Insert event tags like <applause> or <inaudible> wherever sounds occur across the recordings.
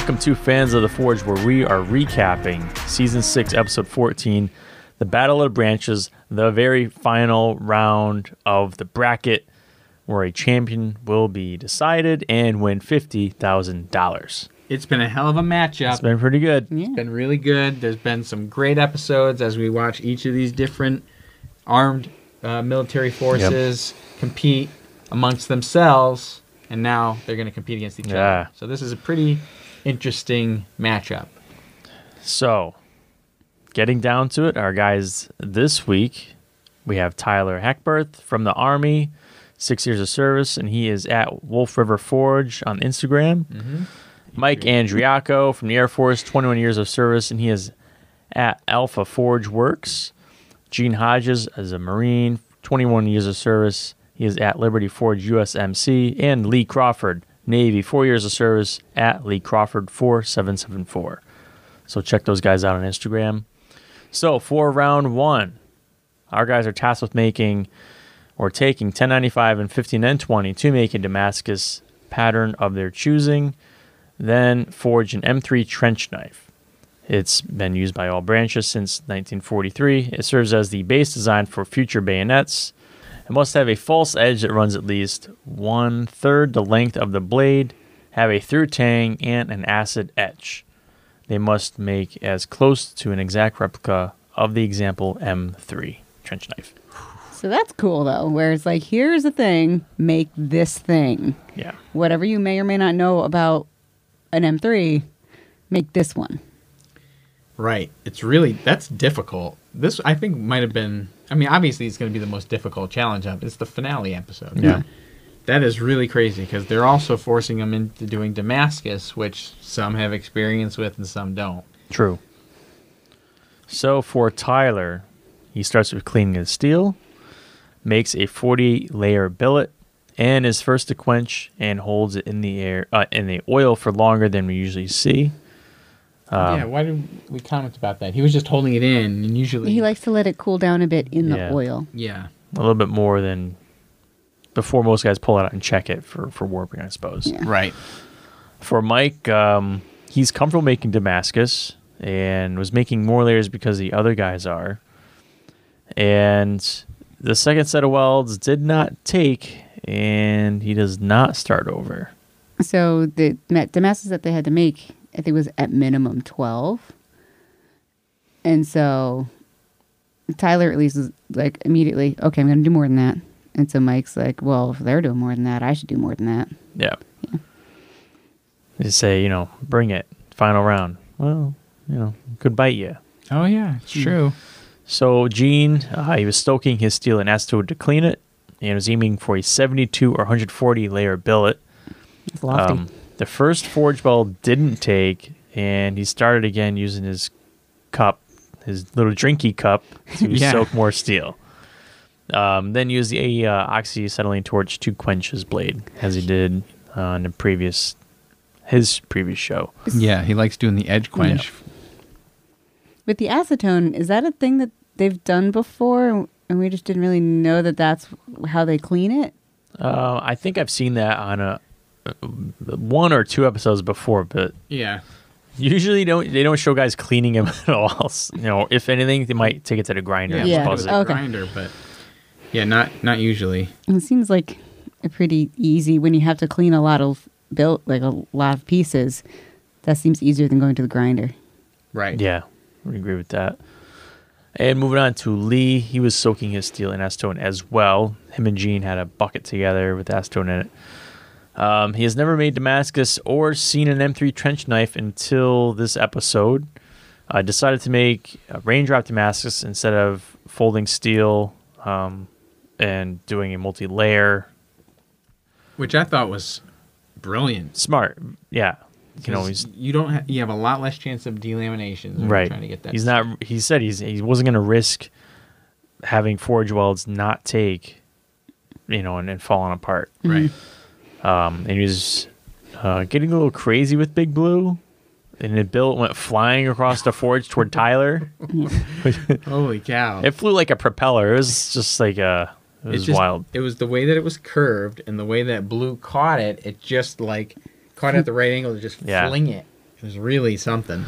Welcome to Fans of the Forge, where we are recapping Season 6, Episode 14, The Battle of the Branches, the very final round of the bracket, where a champion will be decided and win $50,000. It's been a hell of a matchup. It's been pretty good. Yeah. It's been really good. There's been some great episodes as we watch each of these different armed uh, military forces compete amongst themselves, and now they're going to compete against each Yeah. other. So this is a pretty interesting matchup. So, getting down to it, our guys this week, we have Tyler Hackberth from the Army, six years of service, and he is at Wolf River Forge on Instagram. Mm-hmm. Mike Andriaco from the Air Force, 21 years of service, and he is at Alpha Forge Works. Gene Hodges as a Marine, 21 years of service. He is at Liberty Forge USMC. And Lee Crawford, Navy, four years of service at Lee Crawford 4774. So check those guys out on Instagram. So for round one, our guys are tasked with making or taking 1095 and 15N20 to make a Damascus pattern of their choosing, then forge an M3 trench knife. It's been used by all branches since 1943. It serves as the base design for future bayonets. It must have a false edge that runs at least one third the length of the blade, have a through tang, and an acid etch. They must make as close to an exact replica of the example M3 trench knife. So that's cool though, where it's like, here's a thing, make this thing. Yeah. Whatever you may or may not know about an M3, make this one. Right. It's really that's difficult. This I think might have been. I mean, obviously it's going to be the most difficult challenge up. It's the finale episode. Yeah. That is really crazy because they're also forcing them into doing Damascus, which some have experience with and some don't. True. So for Tyler, he starts with cleaning his steel, makes a 40 layer billet, and is first to quench and holds it in the air uh, in the oil for longer than we usually see. Um, yeah. Why did we comment about that? He was just holding it in, and usually He likes to let it cool down a bit in Yeah. the oil. Yeah. A little bit more than before most guys pull it out and check it for, for warping, I suppose. Yeah. Right. For Mike, um, he's comfortable making Damascus and was making more layers because the other guys are. And the second set of welds did not take, and he does not start over. So the ma- Damascus that they had to make, I think it was at minimum 12. And so Tyler at least is like immediately, okay, I'm going to do more than that. And so Mike's like, well, if they're doing more than that, I should do more than that. Yeah. They say, you know, bring it, final round. Well, you know, could bite you. Oh yeah, it's true. So Gene, uh, he was stoking his steel in acetone to clean it, and was aiming for a 72 or 140 layer billet. It's lofty. Um, the first forge ball didn't take, and he started again using his cup, his little drinky cup, to <laughs> Yeah. soak more steel. Um, then use the uh, oxyacetylene torch to quench his blade, as he did on the previous his previous show. Yeah, he likes doing the edge quench. With the acetone, is that a thing that they've done before and we just didn't really know that that's how they clean it? Uh, I think I've seen that on a one or two episodes before, but Yeah. usually don't they don't show guys cleaning him <laughs> at all. You know, if anything, they might take it to the grinder. Yeah. and Yeah. just It's buzz a it. Okay. grinder, but yeah, not not usually. It seems like a pretty easy when you have to clean a lot of built like a lot of pieces. That seems easier than going to the grinder. Right. Yeah, I agree with that. And moving on to Lee, he was soaking his steel in acetone as well. Him and Gene had a bucket together with acetone in it. Um, he has never made Damascus or seen an M3 trench knife until this episode. I decided to make a raindrop Damascus instead of folding steel um, and doing a multi-layer. Which I thought was brilliant. Smart, yeah. You can 'Cause always you don't ha- you have a lot less chance of delaminations. when you're right. Trying to get that. He's not. He said he's he wasn't going to risk having forge welds not take, you know, and, and falling apart. right. Um, and he was uh, getting a little crazy with Big Blue, and the bill went flying across the forge toward <laughs> Tyler. <laughs> Holy cow! It flew like a propeller. It was just like a. It It was just- wild. It was the way that it was curved and the way that blue caught it. It just like caught it at the right angle to just <laughs> Yeah. fling it, It was really something.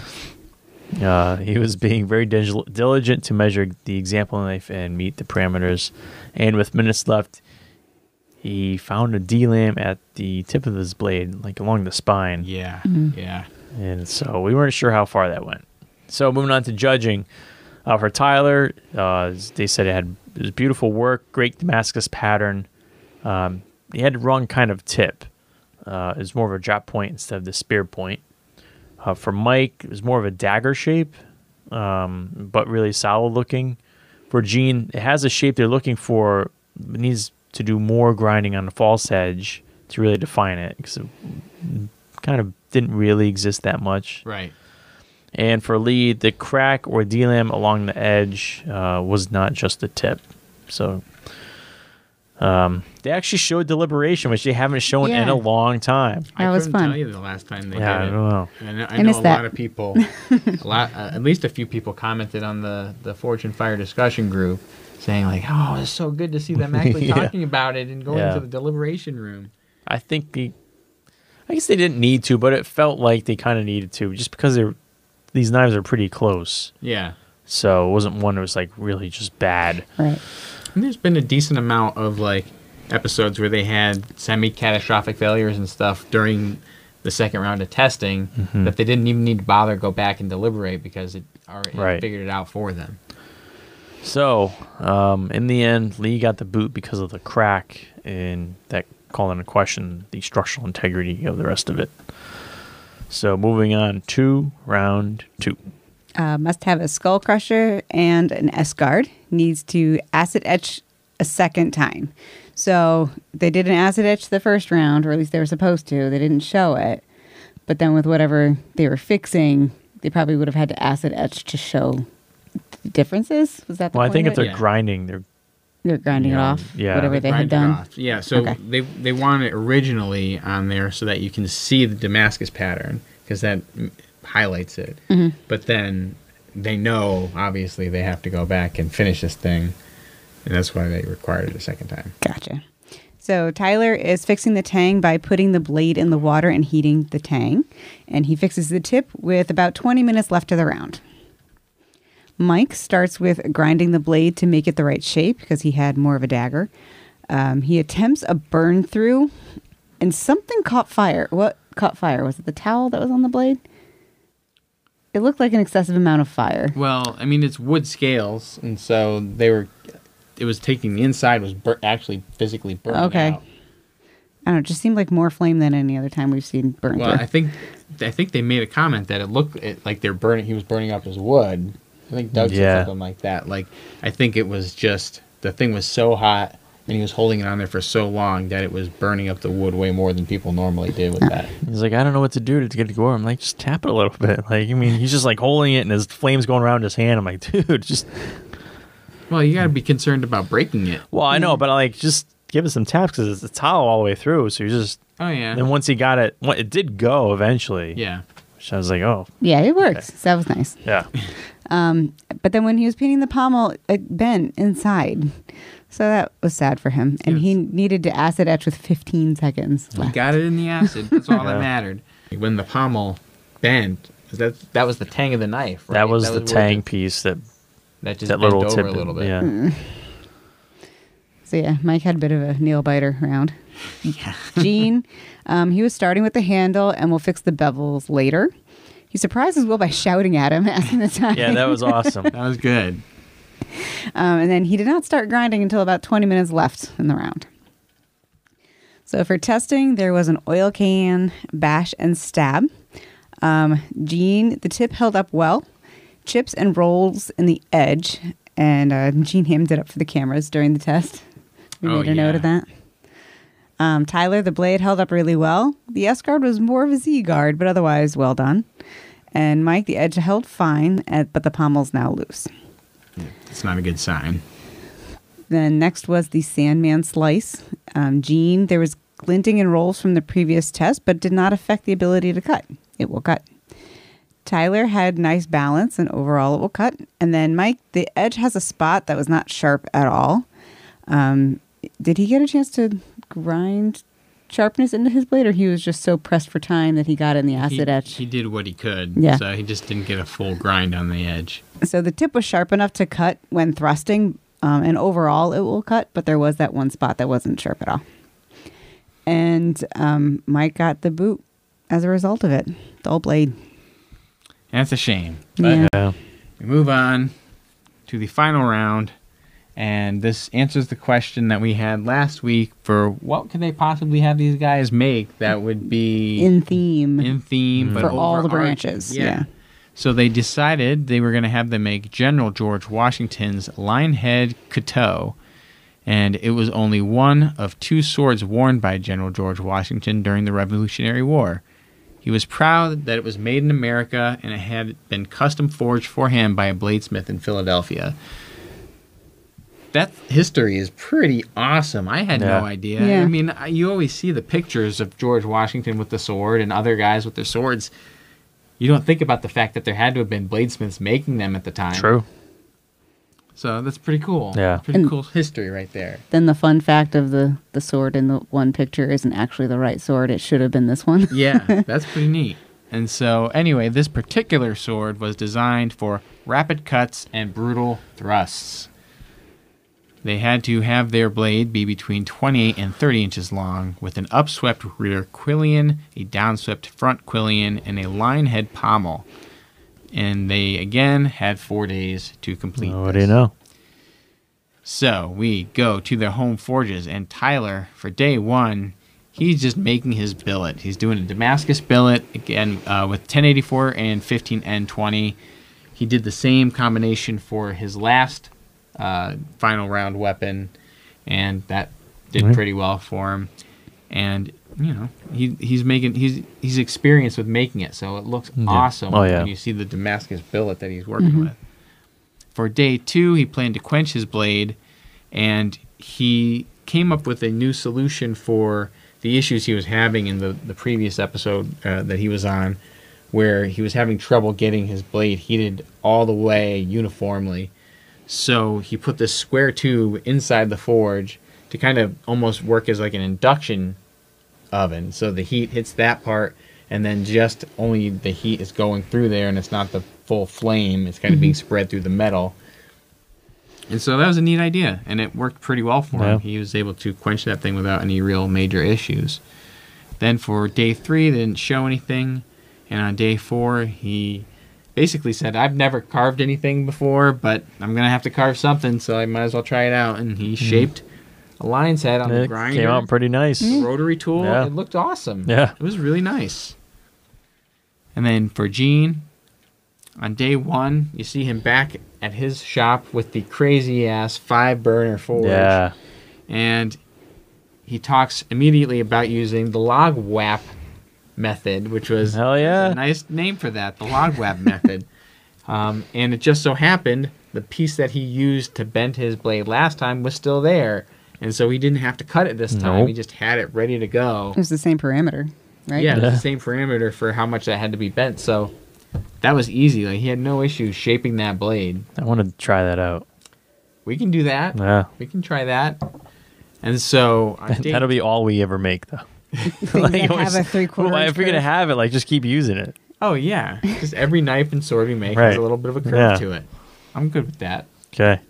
Uh, he was being very dil- diligent to measure the example knife and meet the parameters. And with minutes left, he found a D-lam at the tip of his blade, like along the spine. Yeah, yeah. And so we weren't sure how far that went. So moving on to judging. Uh, for Tyler, uh, they said it had it was beautiful work, great Damascus pattern. Um, he had the wrong kind of tip. Uh, it was more of a drop point instead of the spear point. Uh, for Mike, it was more of a dagger shape, um, but really solid looking. For Gene, it has a shape they're looking for. It needs to do more grinding on the false edge to really define it because it kind of didn't really exist that much. Right. And for lead, the crack or DLAM along the edge uh, was not just the tip. So um, they actually showed deliberation, which they haven't shown in a long time. That I was couldn't fun. tell you the last time they Yeah, I don't know. And I, I I know a that. lot of people, <laughs> a lot, uh, at least a few people commented on the the Forged in Fire discussion group, saying like, "Oh, it's so good to see them <laughs> actually Yeah. talking about it and going Yeah. to the deliberation room." I think the, I guess they didn't need to, but it felt like they kind of needed to, just because they're these knives are pretty close. Yeah, So it wasn't one that was like really just bad. Right. and there's been a decent amount of like episodes where they had semi-catastrophic failures and stuff during the second round of testing Mm-hmm. that they didn't even need to bother go back and deliberate because it already Right. figured it out for them. So, um, in the end, Lee got the boot because of the crack, and that called into question the structural integrity of the rest of it. So, moving on to round two. Uh, must have a skull crusher and an S guard. Needs to acid etch a second time. So they did an acid etch the first round, or at least they were supposed to. They didn't show it. But then with whatever they were fixing, they probably would have had to acid etch to show differences. Was that the Well, I think of if it? they're Yeah. grinding, they're they're grinding it off, yeah. whatever they had done. off. Yeah, so Okay. they they want it originally on there so that you can see the Damascus pattern because that highlights it. Mm-hmm. But then they know obviously they have to go back and finish this thing, and that's why they required it a second time. Gotcha. So Tyler is fixing the tang by putting the blade in the water and heating the tang, and he fixes the tip with about 20 minutes left of the round. Mike starts with grinding the blade to make it the right shape because he had more of a dagger. Um, he attempts a burn through, and something caught fire. What caught fire? Was it the towel that was on the blade? It looked like an excessive amount of fire. Well, I mean it's wood scales, and so they were. It was taking the inside was bur- actually physically burning Okay. out. I don't know. It just seemed like more flame than any other time we've seen burn Well, through. I think I think they made a comment that it looked it, like they're burning. He was burning up his wood. I think Doug Yeah. said something like that. Like I think it was just the thing was so hot and he was holding it on there for so long that it was burning up the wood way more than people normally did with that. He's like, I don't know what to do to get it to go. I'm like, just tap it a little <laughs> bit. Like, I mean, he's just like holding it and his flames going around his hand. I'm like, <laughs> dude, just. Well, you got to be concerned about breaking it. Well, I know, but I like just give it some taps because it's a towel all the way through. So you just. Oh yeah. Then once he got it, well, it did go eventually. yeah. Which I was like, oh, yeah, it works. So that was nice. yeah. <laughs> But then when he was peening the pommel, it bent inside. So that was sad for him. And he needed to acid etch with 15 seconds He got it in the acid. That's all Yeah. that mattered. When the pommel bent, that that was the tang of the knife. Right? That was the where tang the- piece that that just that bent little over tip. a little bit. Yeah. So yeah, Mike had a bit of a nail biter round. <laughs> Gene, um, he was starting with the handle and we'll fix the bevels later. He surprises Will by shouting at him, <laughs> asking the time. Yeah, that was awesome. That was good. Um, and then he did not start grinding until about 20 minutes left in the round. So for testing, there was an oil can, bash, and stab. Um, Gene, the tip held up well. Chips and rolls in the edge. And uh, Gene hammed it up for the cameras during the test. We Oh, made a note of that. Um, Tyler, the blade held up really well. The S guard was more of a Z guard, but otherwise well done. And Mike, the edge held fine, but the pommel's now loose. It's not a good sign. Then next was the Sandman slice. Um, Gene, there was glinting and rolls from the previous test, but did not affect the ability to cut. It will cut. Tyler had nice balance and overall it will cut. And then Mike, the edge has a spot that was not sharp at all. Um, did he get a chance to grind sharpness into his blade, or he was just so pressed for time that he got in the acid he, etch? he did what he could. Yeah. So he just didn't get a full grind on the edge. So the tip was sharp enough to cut when thrusting, um, and overall it will cut, but there was that one spot that wasn't sharp at all. And um, Mike got the boot as a result of it. Dull blade. That's a shame. Yeah. Yeah. We move on to the final round, and this answers the question that we had last week for what could they possibly have these guys make that would be In theme in theme mm-hmm. but for all the branches. Yeah. So they decided they were going to have them make General George Washington's Lionhead Cuttoe, and it was only one of two swords worn by General George Washington during the Revolutionary War. He was proud that it was made in America and it had been custom forged for him by a bladesmith in Philadelphia. That history is pretty awesome. I had Yeah. no idea. Yeah. I mean, you always see the pictures of George Washington with the sword and other guys with their swords. You don't think about the fact that there had to have been bladesmiths making them at the time. True. So that's pretty cool. Yeah. Pretty And- cool history right there. Then the fun fact of the, the sword in the one picture isn't actually the right sword. It should have been this one. Yeah, <laughs> that's pretty neat. And so, anyway, this particular sword was designed for rapid cuts and brutal thrusts. They had to have their blade be between 28 and 30 inches long, with an upswept rear quillion, a downswept front quillion, and a lion head pommel. And they again had four days to complete. What do you know? So we go to their home forges, and Tyler, for day one, he's just making his billet. He's doing a Damascus billet again uh, with 1084 and 15N20. He did the same combination for his last uh, final round weapon, and that did Mhm. pretty well for him. And you know, he he's making he's he's experienced with making it, so it looks Yeah. awesome Oh, yeah. when you see the Damascus billet that he's working with. For day two, he planned to quench his blade, and he came up with a new solution for the issues he was having in the, the previous episode uh, that he was on, where he was having trouble getting his blade heated all the way uniformly. So he put this square tube inside the forge to kind of almost work as like an induction oven. So the heat hits that part, and then just only the heat is going through there, and it's not the full flame. It's kind of being mm-hmm. spread through the metal. And so that was a neat idea, and it worked pretty well for Yeah. him. He was able to quench that thing without any real major issues. Then for day three, they didn't show anything, and on day four, he basically said, "I've never carved anything before, but I'm gonna have to carve something, so I might as well try it out." And he shaped a lion's head on the Mm-hmm. Grinder came out pretty nice. rotary tool. Yeah. It looked awesome. Yeah. It was really nice. And then for Gene, on day one, you see him back at his shop with the crazy ass five burner forge. Yeah. And he talks immediately about using the log wap method, which was Hell yeah. a nice name for that, the log web method. <laughs> Um, and it just so happened the piece that he used to bend his blade last time was still there. And so he didn't have to cut it this time. Nope. He just had it ready to go. It was the same parameter, right? Yeah, it was Yeah. the same parameter for how much that had to be bent. So that was easy. Like he had no issue shaping that blade. I want to try that out. We can do that. Yeah. We can try that. And so on <laughs> That'll be all we ever make, though. Things that always- have a three quarter. Well, if you're gonna have it, like, just keep using it. Oh yeah, just every knife and sword we make has a little bit of a curve Yeah. to it. I'm good with that. Okay.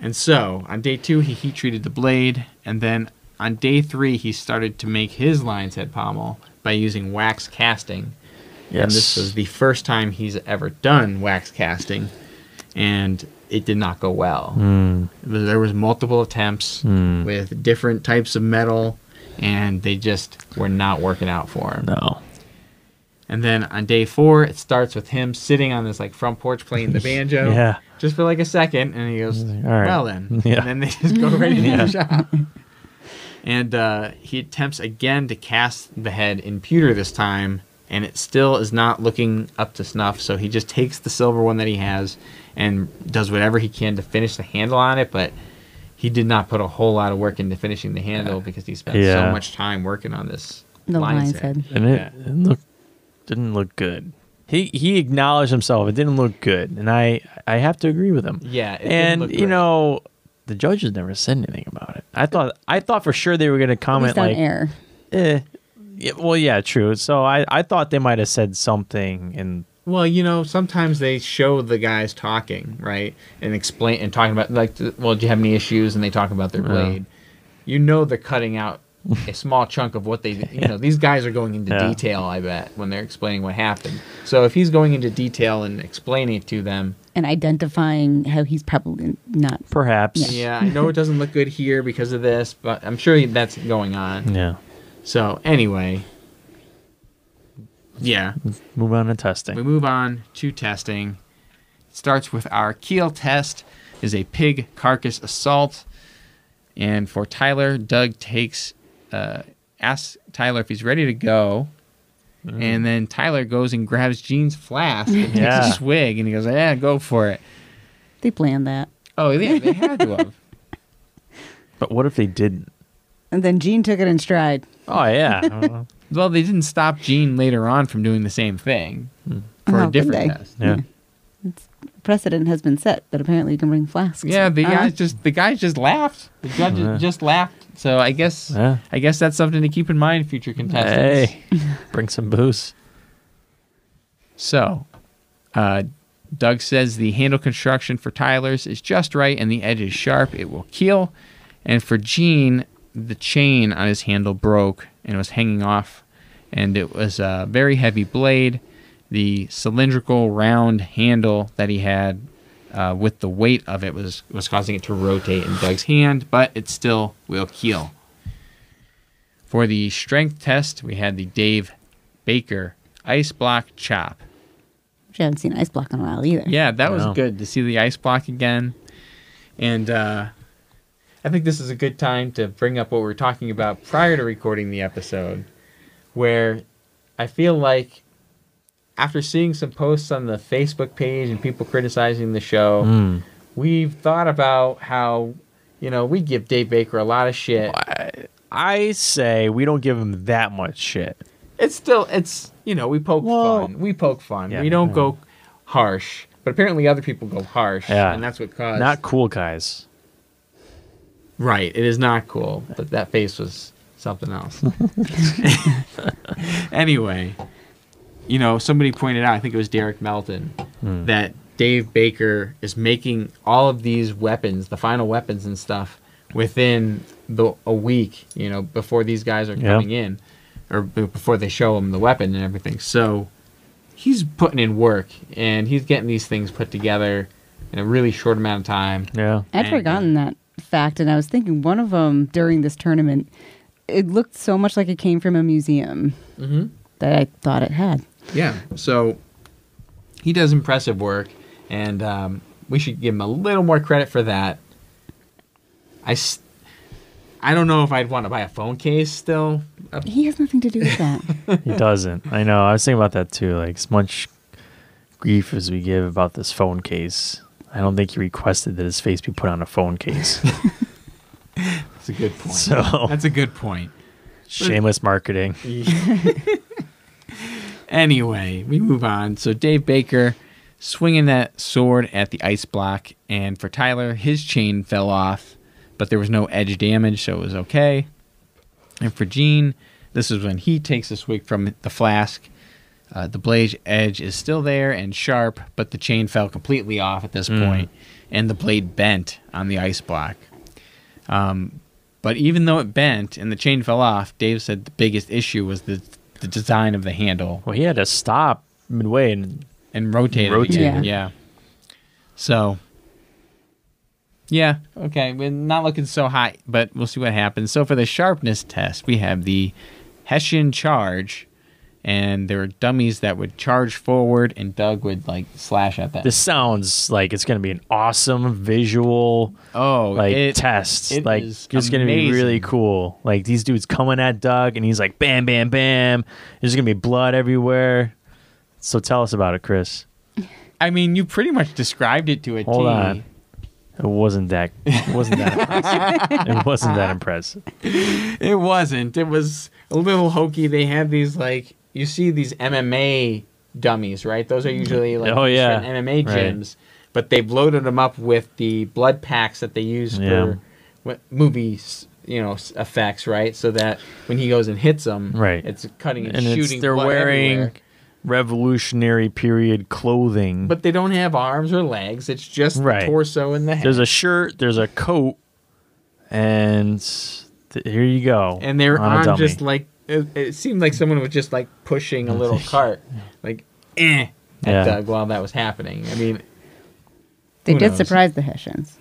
And so on day two, he heat treated the blade, and then on day three, he started to make his lion's head pommel by using wax casting. And this was the first time he's ever done wax casting, and it did not go well. Mm. There was multiple attempts Hmm. with different types of metal, and they just were not working out for him. No. And then on day four, it starts with him sitting on this like front porch playing the <laughs> banjo, Yeah. just for like a second, and he goes, All right. "Well then," <laughs> Yeah. and then they just go right into Yeah. the shop. And uh, he attempts again to cast the head in pewter this time, and it still is not looking up to snuff. So he just takes the silver one that he has and does whatever he can to finish the handle on it, but. He did not put a whole lot of work into finishing the handle because he spent Yeah. so much time working on this The lion's lion's head. And it, Yeah. it looked didn't look good. He he acknowledged himself. It didn't look good, and I I have to agree with him. Yeah, it didn't and look you great. know, the judges never said anything about it. I thought I thought for sure they were going to At comment least on like, air. Eh, yeah, well, yeah, true. So I, I thought they might have said something, and Well, you know, sometimes they show the guys talking, right, and explain and talking about like, well, do you have any issues? And they talk about their Yeah. blade. You know, they're cutting out a small chunk of what they. You <laughs> know, these guys are going into Yeah. detail. I bet when they're explaining what happened. So if he's going into detail and explaining it to them, And identifying how he's probably not. perhaps, yeah, I know it doesn't look good here because of this, but I'm sure that's going on. yeah. So anyway, yeah, Move on to testing. We move on to testing. It starts with our keel test is a pig carcass assault. And for Tyler, Doug takes uh, asks Tyler if he's ready to go. And then Tyler goes and grabs Gene's flask and takes a swig and he goes, Yeah, go for it. They planned that. Oh yeah, they had to have. <laughs> But what if they didn't? And then Gene took it in stride. Oh yeah, <laughs> Well, they didn't stop Gene later on from doing the same thing for How a different test. yeah. Precedent has been set that apparently you can bring flasks. Yeah, the Uh, guys just the guys just laughed. The judge Yeah. just laughed. So I guess Yeah. I guess that's something to keep in mind, future contestants. Hey, <laughs> bring some booze. So, uh, Doug says the handle construction for Tyler's is just right and the edge is sharp. It will keel. And for Gene, the chain on his handle broke and was hanging off. And it was a very heavy blade. The cylindrical round handle that he had uh, with the weight of it was, was causing it to rotate in Doug's hand, but it still will keel. For the strength test, we had the Dave Baker Ice Block Chop. Which I haven't seen Ice Block in a while either. Yeah, that was Wow. good to see the ice block again. And uh, I think this is a good time to bring up what we were talking about prior to recording the episode, where I feel like after seeing some posts on the Facebook page and people criticizing the show, Mm. we've thought about how, you know, we give Dave Baker a lot of shit. I, I say we don't give him that much shit. It's still, it's, you know, we poke Well- fun. We poke fun. Yeah. we don't go harsh. But apparently other people go harsh. Yeah. And that's what caused. Not cool guys. Right. It is not cool, but that face was something else. <laughs> anyway, you know, somebody pointed out, I think it was Derek Melton, Hmm. that Dave Baker is making all of these weapons, the final weapons and stuff, within the a week, you know, before these guys are Yeah. coming in or before they show him the weapon and everything. So he's putting in work and he's getting these things put together in a really short amount of time. Yeah. I'd And- forgotten that fact, and I was thinking one of them during this tournament, it looked so much like it came from a museum Mm-hmm. that I thought it had. Yeah. So he does impressive work, and um, we should give him a little more credit for that. I, I don't know if I'd want to buy a phone case still. Uh, He has nothing to do with that. <laughs> He doesn't. I know. I was thinking about that too. Like as much grief as we give about this phone case, I don't think he requested that his face be put on a phone case. <laughs> That's a good point. <laughs> so That's a good point. shameless marketing. <laughs> Anyway, we move on. So Dave Baker swinging that sword at the ice block, and for Tyler, his chain fell off, but there was no edge damage, so it was okay. And for Gene, this is when he takes a swig from the flask. Uh, the blade edge is still there and sharp, but the chain fell completely off at this point, and the blade bent on the ice block. Um, but even though it bent and the chain fell off, Dave said the biggest issue was the the design of the handle Well, he had to stop midway and and rotate Rotate it. again. it. Yeah. So. Yeah. Okay. We're not looking so hot, but we'll see what happens. So for the sharpness test, we have the Hessian charge, and there were dummies that would charge forward, and Doug would like slash at them. this sounds like it's going to be an awesome visual oh, like it- test. it like is it's going to be really cool. Like these dudes coming at Doug and he's like bam bam bam. There's going to be blood everywhere. So tell us about it, Chris. I mean, you pretty much described it to a T. Hold on. It wasn't that it wasn't that impressive. It wasn't that impressive. <laughs> It wasn't. It was a little hokey. They had these like you see these MMA dummies, right? Those are usually like Oh, yeah. MMA Right. gyms, but they've loaded them up with the blood packs that they use Yeah. for what, movie you know effects, right? So that when he goes and hits them, Right. it's cutting and, and shooting. they're wearing everywhere. revolutionary period clothing. but they don't have arms or legs. It's just Right. the torso and the head. there's a shirt, there's a coat, and th- here you go. and they're on, just like it, it seemed like someone was just like pushing a little cart, like eh, at Yeah. Doug while that was happening. I mean, They did knows? surprise the Hessians.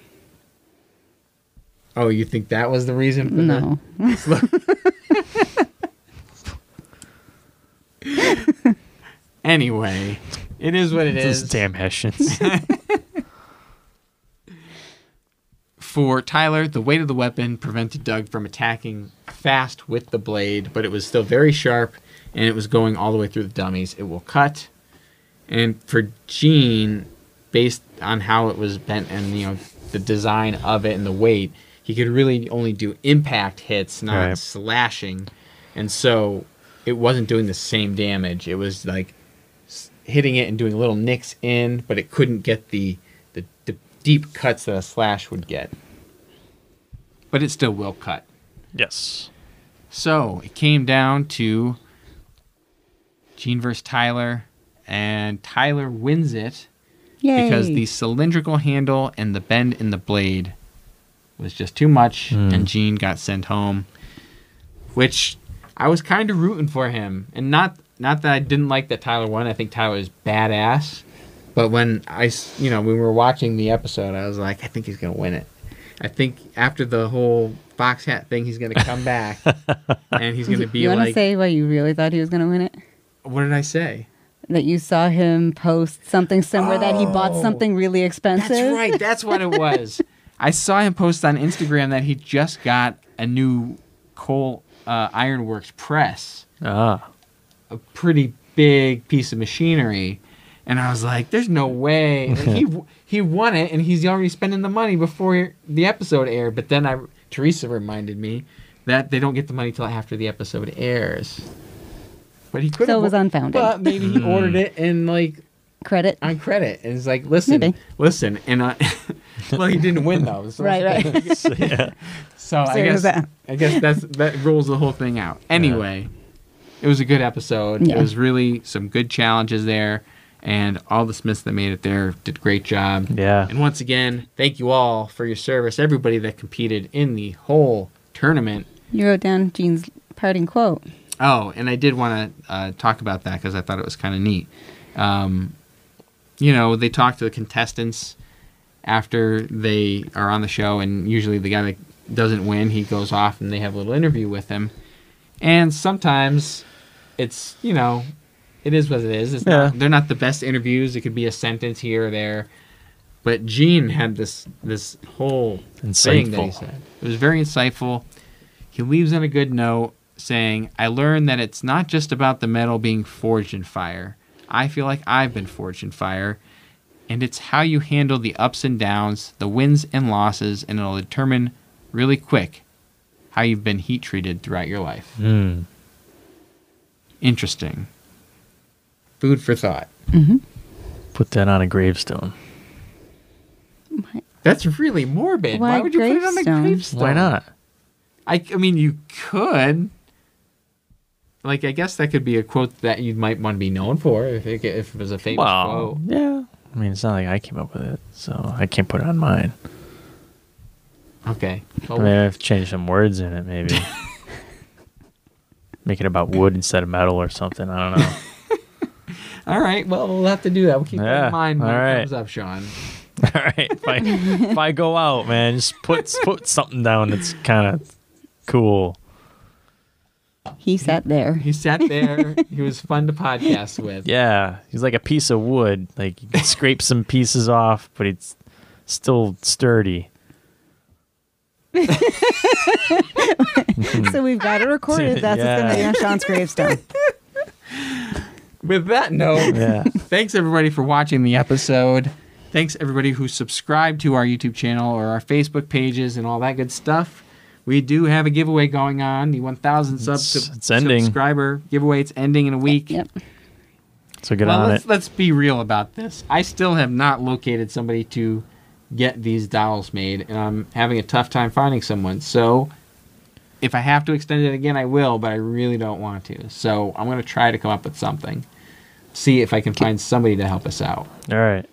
oh, you think that was the reason? For No. The... <laughs> anyway, it is what it Those is. damn Hessians. <laughs> For Tyler, the weight of the weapon prevented Doug from attacking fast with the blade, but it was still very sharp and it was going all the way through the dummies. It will cut. And for Gene, based on how it was bent and you know the design of it and the weight, he could really only do impact hits, not Right. slashing. And so it wasn't doing the same damage. It was like hitting it and doing little nicks in, but it couldn't get the the, the deep cuts that a slash would get. But it still will cut. yes. So it came down to Gene versus Tyler, and Tyler wins it Yay. because the cylindrical handle and the bend in the blade was just too much, hmm. and Gene got sent home. Which I was kind of rooting for him, and not not that I didn't like that Tyler won. I think Tyler is badass, but when I, you know when we were watching the episode, I was like, I think he's gonna win it. I think after the whole fox hat thing, he's gonna come back, <laughs> and he's gonna be you want to say why you really thought he was going to win it? what did I say? That you saw him post something somewhere that he bought Oh. something really expensive. That's right. That's what it <laughs> was. I saw him post on Instagram that he just got a new coal uh, ironworks press, Ah. a pretty big piece of machinery, and I was like, "There's no way." Like, he <laughs> he won it, and he's already spending the money before the episode aired. But then I Teresa reminded me that they don't get the money till after the episode airs. But he could. So it was unfounded. But maybe he ordered it and like Credit. on credit and it's like listen Maybe. listen and I, uh, <laughs> well he didn't win though so Right, right. So, <laughs> yeah. so I guess that. I guess that's that rules the whole thing out anyway it was a good episode Yeah. it was really some good challenges there and all the Smiths that made it there did a great job Yeah. and once again thank you all for your service everybody that competed in the whole tournament You wrote down Gene's parting quote. Oh, and I did want to uh, talk about that because I thought it was kind of neat. Um, you know, they talk to the contestants after they are on the show, and usually the guy that doesn't win, he goes off and they have a little interview with him. And sometimes it's, you know, it is what it is. It's Yeah. not, they're not the best interviews. It could be a sentence here or there. But Gene had this this whole thing that he said. It was very insightful. He leaves on a good note saying, I learned that it's not just about the metal being forged in fire. I feel like I've been forged in fire, and it's how you handle the ups and downs, the wins and losses, and it'll determine really quick how you've been heat treated throughout your life. Mm. Interesting. Food for thought. Mm-hmm. Put that on a gravestone. What? That's really morbid. Why, Why would you put it on a gravestone? gravestone? Why not? I, I mean, you could. Like, I guess that could be a quote that you might want to be known for if it, if it was a famous Well, quote. yeah. I mean, it's not like I came up with it, so I can't put it on mine. Okay. I mean, I've changed some words in it, maybe. <laughs> Make it about wood instead of metal or something. I don't know. <laughs> All right. Well, we'll have to do that. We'll keep that Yeah, in mind when all it right. comes up, Sean. <laughs> All right, if I, if I go out, man, just put put something down that's kind of cool. He sat there. He sat there. he was fun to podcast with. Yeah, he's like a piece of wood. Like you can scrape some pieces off, but it's still sturdy. <laughs> so we've got it recorded. That's what's going to be <laughs> on Sean's gravestone. With that note, Yeah. <laughs> thanks everybody for watching the episode. Thanks everybody who subscribed to our YouTube channel or our Facebook pages and all that good stuff. We do have a giveaway going on. The 1,000 sub It's- it's ending. subscriber giveaway. It's ending in a week. Yep. So get well, on let's, it. let's be real about this. I still have not located somebody to get these dolls made, and I'm having a tough time finding someone. So if I have to extend it again, I will, but I really don't want to. So I'm gonna try to come up with something. See if I can find somebody to help us out. All right.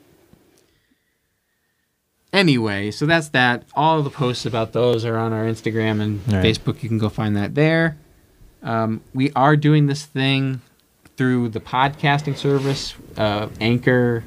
Anyway, so that's that. All of the posts about those are on our Instagram and All right. Facebook. You can go find that there. Um, we are doing this thing through the podcasting service, uh, Anchor,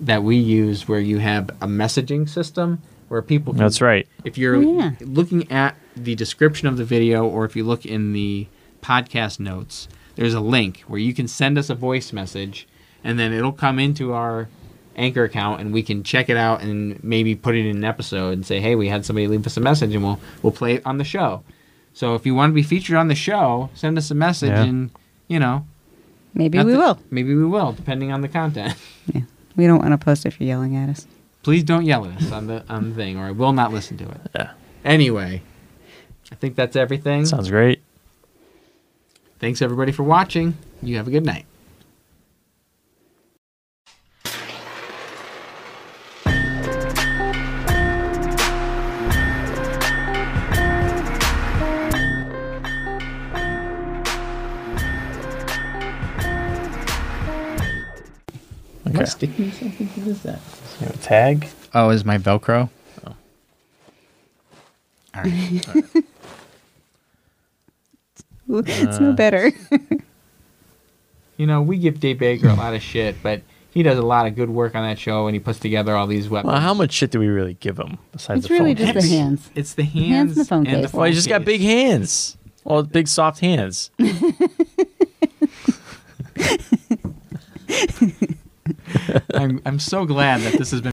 that we use, where you have a messaging system where people. Can, That's right. If you're Oh, yeah. looking at the description of the video, or if you look in the podcast notes, there's a link where you can send us a voice message, and then it'll come into our Anchor account, and we can check it out and maybe put it in an episode and say, "Hey, we had somebody leave us a message, and we'll we'll play it on the show." So if you want to be featured on the show, send us a message, Yeah. and you know, Maybe we that- will. Maybe we will, depending on the content. <laughs> yeah We don't want to post if you're yelling at us. Please don't yell at us on the on the thing, or I will not listen to it. Yeah. Anyway, I think that's everything. Sounds great. Thanks everybody for watching. You have a good night. Okay. sticking something? What is that? You have a tag. Oh, is my Velcro? Oh. All right. <laughs> Ooh, it's no uh, better. <laughs> You know, we give Dave Baker a lot of shit, but he does a lot of good work on that show, and he puts together all these weapons. Well, how much shit do we really give him besides it's the really phone just the hands. It's the hands, hands and the phone case. Well, he just got big hands. Well, big soft hands. <laughs> I'm I'm so glad that this has been